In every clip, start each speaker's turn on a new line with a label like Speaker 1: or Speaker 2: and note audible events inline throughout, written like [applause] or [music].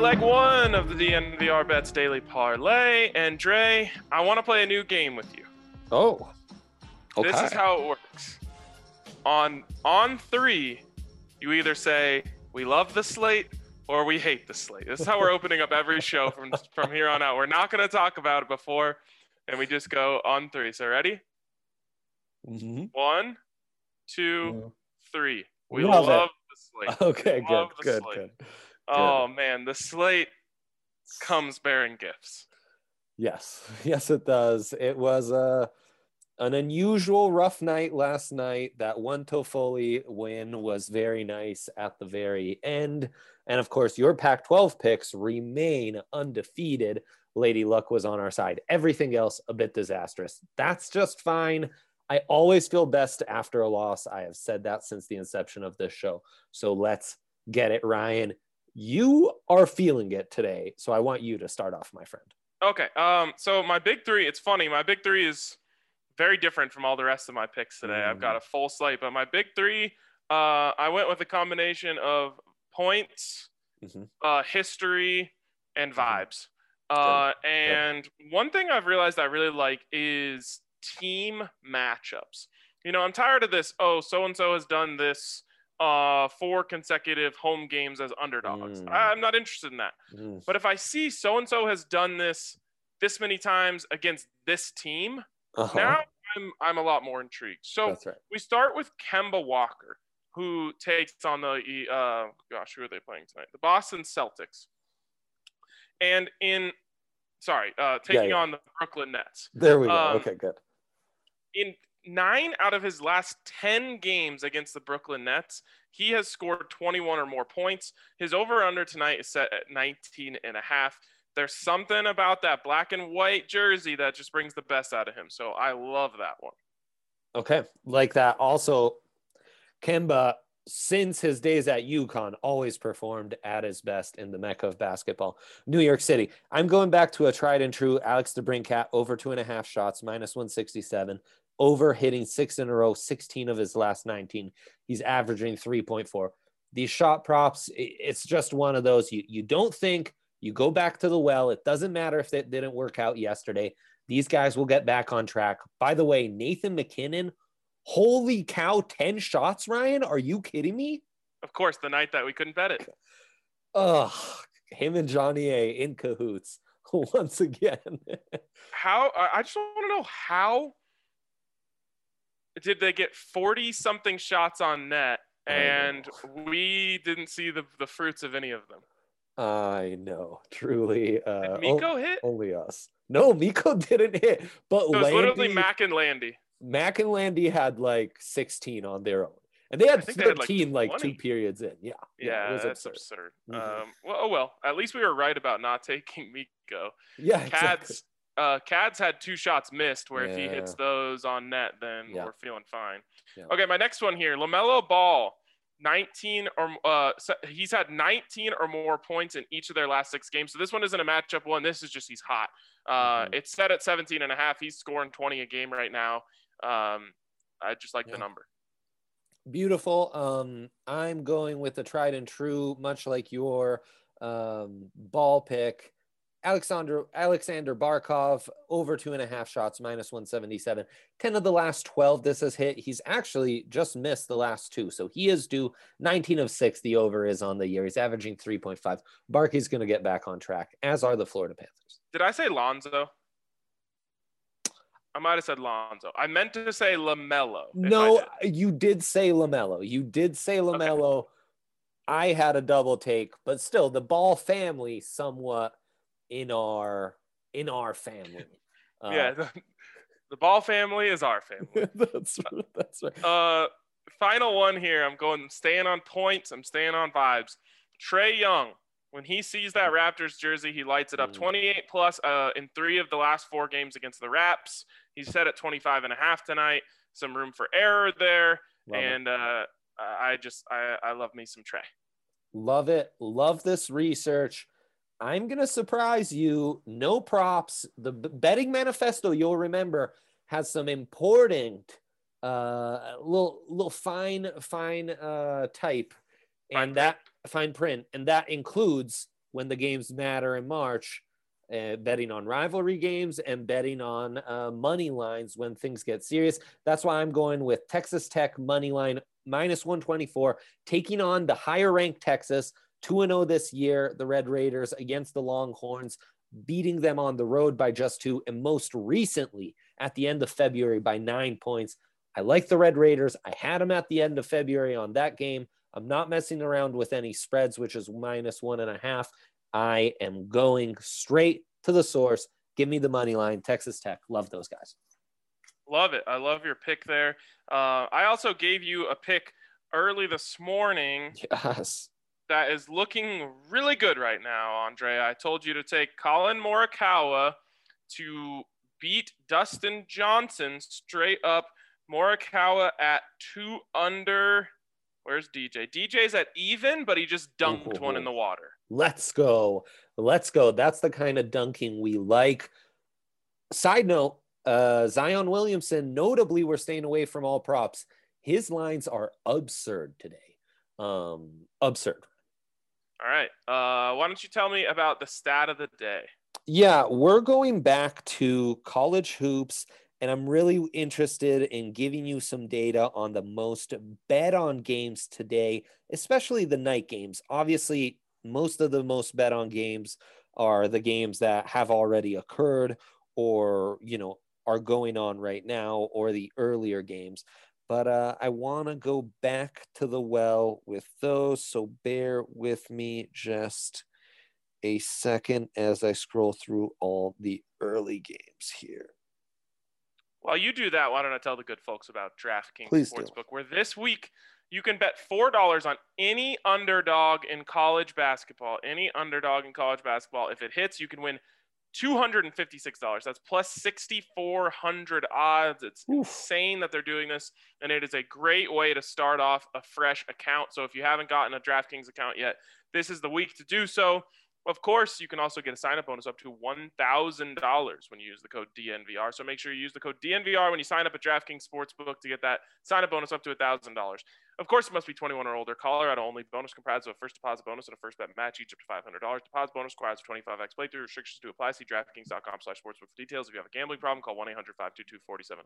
Speaker 1: right, leg one of the DNVR Bets Daily Parlay. And Dre, I want to play a new game with you.
Speaker 2: Oh. Okay.
Speaker 1: This is how it works. On on three, you either say we love the slate or we hate the slate. This is how we're opening up every show from from here on out. We're not going to talk about it before, and we just go on three. So ready?
Speaker 2: Mm-hmm.
Speaker 1: One, two, three. We
Speaker 2: Love
Speaker 1: love, the slate. [laughs]
Speaker 2: Okay, good,
Speaker 1: Love the
Speaker 2: good,
Speaker 1: slate.
Speaker 2: good.
Speaker 1: Oh man, the slate comes bearing gifts.
Speaker 2: Yes, [laughs] yes, it does. It was a an unusual rough night last night. That one Toffoli win was very nice at the very end, and of course, your Pac-12 picks remain undefeated. Lady Luck was on our side. Everything else a bit disastrous. That's just fine. I always feel best after a loss. I have said that since the inception of this show. So let's get it, Ryan. You are feeling it today, so I want you to start off, my friend.
Speaker 1: Okay. Um. So my big three. It's funny. My big three is very different from all the rest of my picks today. I've got a full slate, but my big three. Uh, I went with a combination of points,
Speaker 2: Mhm.
Speaker 1: uh, history, and vibes. Uh, and one thing I've realized I really like is team matchups. You know, I'm tired of this. Oh, so and so has done this uh, four consecutive home games as underdogs.
Speaker 2: Mm.
Speaker 1: I'm not interested in that.
Speaker 2: Mm.
Speaker 1: But if I see so and so has done this this many times against this team,
Speaker 2: Uh-huh.
Speaker 1: now I'm I'm a lot more intrigued. So
Speaker 2: right.
Speaker 1: we start with Kemba Walker, who takes on the uh, gosh, who are they playing tonight? The Boston Celtics. And in sorry, uh, taking
Speaker 2: yeah.
Speaker 1: on the Brooklyn Nets.
Speaker 2: There we go.
Speaker 1: Um,
Speaker 2: okay, good.
Speaker 1: In nine out of his last 10 games against the Brooklyn Nets, he has scored 21 or more points. His over under tonight is set at 19 and a half. There's something about that black and white jersey that just brings the best out of him. So I love that one.
Speaker 2: Okay, like that. Also, Kemba, since his days at UConn, always performed at his best in the mecca of basketball, New York City. I'm going back to a tried and true Alex DeBrincat over two and a half shots, minus 167, over hitting six in a row, 16 of his last 19. He's averaging 3.4. These shot props, it's just one of those you, you don't think, you go back to the well. It doesn't matter if it didn't work out yesterday. These guys will get back on track. By the way, Nathan MacKinnon, holy cow, 10 shots, Ryan? Are you kidding me?
Speaker 1: Of course, the night that we couldn't bet it.
Speaker 2: Ugh, him and Johnny A in cahoots [laughs] once again.
Speaker 1: How I I just want to know how did they get 40 something shots on net
Speaker 2: know.
Speaker 1: and we didn't see the, the fruits of any of them.
Speaker 2: I know, truly. Uh,
Speaker 1: Did Mikko hit?
Speaker 2: only us. No, Mikko [laughs] didn't hit, but
Speaker 1: was
Speaker 2: Landy,
Speaker 1: literally Mac and Landy.
Speaker 2: Mac and Landy had like 16 on their own. And they had
Speaker 1: think they had, like,
Speaker 2: 13 like, two periods in. Yeah.
Speaker 1: Yeah,
Speaker 2: was
Speaker 1: that's
Speaker 2: absurd.
Speaker 1: absurd.
Speaker 2: Mhm.
Speaker 1: Um, well, oh well. At least we were right about not [laughs] taking Mikko.
Speaker 2: Yeah. exactly.
Speaker 1: Cads, uh, Cads had two shots missed. Where if he hits those on net, then
Speaker 2: Yeah.
Speaker 1: we're feeling fine.
Speaker 2: Yeah.
Speaker 1: Okay, my next one here, LaMelo Ball, 19 or uh, he's had 19 or more points in each of their last six games. So this one isn't a matchup one. This is just he's hot. Uh,
Speaker 2: Mhm.
Speaker 1: It's set at 17 and a half. He's scoring 20 a game right now. Um, I just like
Speaker 2: Yeah.
Speaker 1: the number.
Speaker 2: Beautiful. Um, I'm going with the tried and true, much like your um, ball pick. Aleksander Aleksander Barkov over two and a half shots, minus 177. 10 of the last 12 this has hit. He's actually just missed the last two. So he is due 19 of six. The over is on the year. He's averaging 3.5. Barkey's going to get back on track, as are the Florida Panthers.
Speaker 1: Did I say Lonzo? I might have said Lonzo. I meant to say LaMelo.
Speaker 2: No, you did say LaMelo. You did say LaMelo. I had a double take, but still the ball family somewhat in our in our family. Uh,
Speaker 1: yeah. The, the Ball family is our [laughs] family.
Speaker 2: that's that's right.
Speaker 1: Uh, final one here. I'm going staying on points. I'm staying on vibes. Trae Young, when he sees that Raptors jersey, he lights it up.
Speaker 2: Mm.
Speaker 1: 28 plus uh, in three of the last four games against the Raps. He's set at 25 and a half tonight. Some room for error there,
Speaker 2: Love
Speaker 1: and uh, I just I, I love me some Trae.
Speaker 2: Love it. Love this research. I'm going to surprise you. No props. The betting manifesto, you'll remember, has some important, uh, little, little fine, fine uh, type.
Speaker 1: Fine
Speaker 2: and that fine print. And that includes when the games matter in March, uh, betting on rivalry games and betting on uh, money lines when things get serious. That's why I'm going with Texas Tech money line minus 124, taking on the higher ranked Texas, 2 0 this year, the Red Raiders against the Longhorns, beating them on the road by just two, and most recently at the end of February by nine points. I like the Red Raiders. I had them at the end of February on that game. I'm not messing around with any spreads, which is minus one and a half. I am going straight to the source. Give me the money line. Texas Tech. Love those guys.
Speaker 1: Love it. I love your pick there. Uh, I also gave you a pick early this morning. [laughs]
Speaker 2: Yes.
Speaker 1: That is looking really good right now, Andre. I told you to take Collin Morikawa to beat Dustin Johnson straight up. Morikawa at two under. Where's DJ? DJ's at even, but he just dunked Ooh. one in the water.
Speaker 2: Let's go. Let's go. That's the kind of dunking we like. Side note, uh, Zion Williamson, notably, we're staying away from all props. His lines are absurd today. Um, absurd.
Speaker 1: All right. Uh, why don't you tell me about the stat of the day?
Speaker 2: Yeah, we're going back to college hoops, and I'm really interested in giving you some data on the most bet on games today, especially the night games. Obviously, most of the most bet on games are the games that have already occurred or you know are going on right now or the earlier games but uh, i want to go back to the well with those so bear with me just a second as i scroll through all the early games here
Speaker 1: while you do that why don't i tell the good folks about draftkings sportsbook do. where this week you can bet $4 on any underdog in college basketball. Any underdog in college basketball. If it hits, you can win $256. That's plus 6,400 odds. It's Oof. insane that they're doing this. And it is a great way to start off a fresh account. So if you haven't gotten a DraftKings account yet, this is the week to do so. Of course, you can also get a sign up bonus up to $1,000 when you use the code DNVR. So make sure you use the code DNVR when you sign up at DraftKings Sportsbook to get that sign up bonus up to $1,000. Of course, it must be 21 or older. Colorado only. Bonus comprised of a first deposit bonus and a first bet match, each up to $500. Deposit bonus requires a 25x playthrough. Restrictions to apply. See DraftKings.com slash sportsbook for details. If you have a gambling problem, call 1-800-522-4700.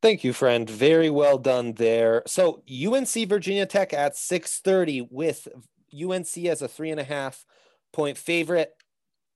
Speaker 2: Thank you, friend. Very well done there. So UNC Virginia Tech at 630 with UNC as a three and a half point favorite.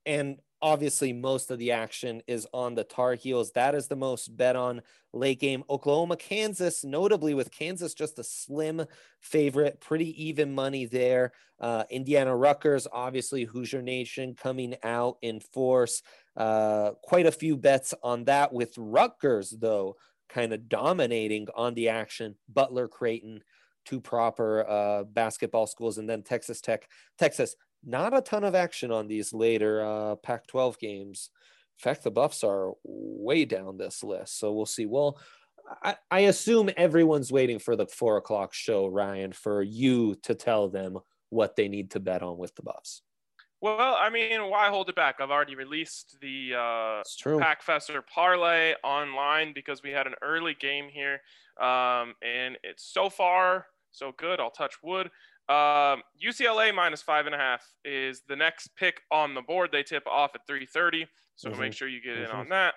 Speaker 2: And obviously, most of the action is on the Tar Heels. That is the most bet on late game. Oklahoma, Kansas, notably with Kansas just a slim favorite, pretty even money there. Uh, Indiana Rutgers, obviously, Hoosier Nation coming out in force. Uh, quite a few bets on that with Rutgers, though, kind of dominating on the action. Butler, Creighton two proper uh, basketball schools, and then Texas Tech. Texas not a ton of action on these later uh, Pac 12 games. In fact, the Buffs are way down this list. So we'll see. Well, I, I assume everyone's waiting for the four o'clock show, Ryan, for you to tell them what they need to bet on with the Buffs.
Speaker 1: Well, I mean, why hold it back? I've already released the uh, Pack Fester parlay online because we had an early game here, um, and it's so far so good. I'll touch wood. Um, UCLA minus five and a half is the next pick on the board. They tip off at 3:30, so mm-hmm. make sure you get mm-hmm. in on that.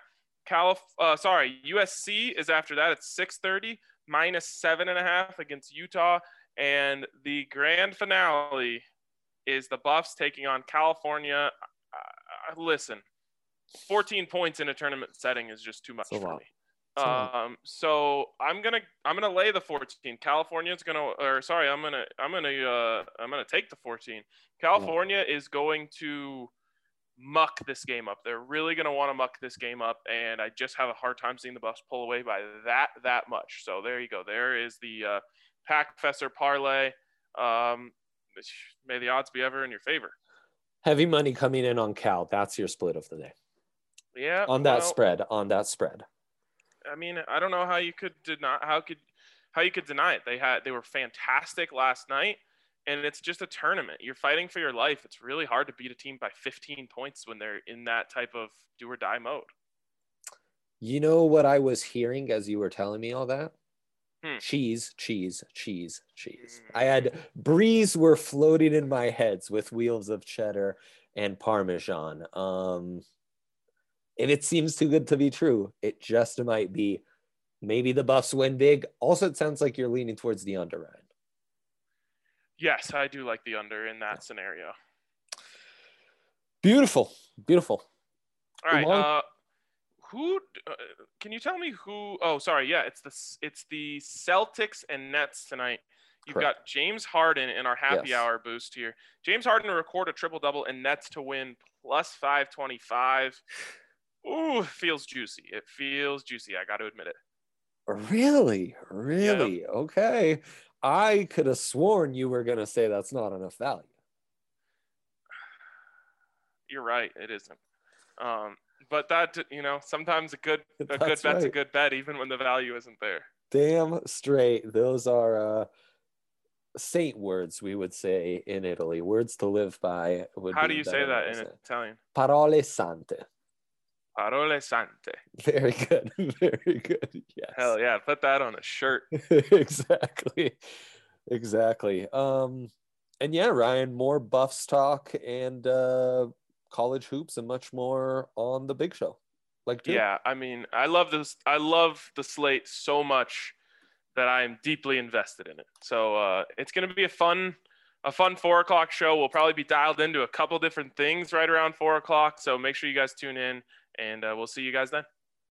Speaker 1: Calif- uh, sorry, USC is after that at 6:30, minus seven and a half against Utah, and the grand finale is the Buffs taking on California. Uh, listen, 14 points in a tournament setting is just too much for me. Um, so I'm gonna I'm gonna lay the 14. California's gonna or sorry, I'm gonna I'm gonna uh I'm gonna take the 14. California yeah. is going to muck this game up. They're really gonna want to muck this game up, and I just have a hard time seeing the Buffs pull away by that that much. So there you go. There is the uh, Pack Fester parlay. Um, may the odds be ever in your favor.
Speaker 2: Heavy money coming in on Cal. That's your split of the day.
Speaker 1: Yeah.
Speaker 2: On that well, spread. On that spread.
Speaker 1: I mean, I don't know how you could deny how could how you could deny it. They had they were fantastic last night, and it's just a tournament. You're fighting for your life. It's really hard to beat a team by 15 points when they're in that type of do or die mode.
Speaker 2: You know what I was hearing as you were telling me all that?
Speaker 1: Hmm.
Speaker 2: Cheese, cheese, cheese, cheese. I had breeze were floating in my heads with wheels of cheddar and parmesan. Um, if it seems too good to be true, it just might be. Maybe the Buffs win big. Also, it sounds like you're leaning towards the under, Ryan.
Speaker 1: Yes, I do like the under in that scenario.
Speaker 2: Beautiful, beautiful.
Speaker 1: All right.
Speaker 2: Long-
Speaker 1: Uh, who uh, can you tell me who? Oh, sorry. Yeah, it's the it's the Celtics and Nets tonight. You've
Speaker 2: Correct.
Speaker 1: got James Harden in our happy
Speaker 2: Yes.
Speaker 1: hour boost here. James Harden to record a triple double and Nets to win plus five twenty five. Ooh, feels juicy. It feels juicy. I got to admit it.
Speaker 2: Really, really, okay. I could have sworn you were gonna say that's not enough value.
Speaker 1: You're right. It isn't. Um, but that you know, sometimes a good [laughs] a good
Speaker 2: That's
Speaker 1: bet's a good bet, even when the value isn't there.
Speaker 2: Damn straight. Those are uh saint words we would say in Italy. Words to live by
Speaker 1: How do you say that in
Speaker 2: it.
Speaker 1: Italian?
Speaker 2: Parole sante.
Speaker 1: Parole sante. [laughs]
Speaker 2: Very good. [laughs] Very good. Yes.
Speaker 1: Hell yeah, put that on a shirt. [laughs]
Speaker 2: exactly. Exactly. Um and yeah, Ryan, more buffs talk and uh college hoops and much more on the big show. Like dude,
Speaker 1: Yeah, I mean, I love this. I love the slate so much that I am deeply invested in it. So uh, it's going to be a fun, a fun four o'clock show. We'll probably be dialed into a couple different things right around four o'clock. So make sure you guys tune in, and uh, we'll see you guys then.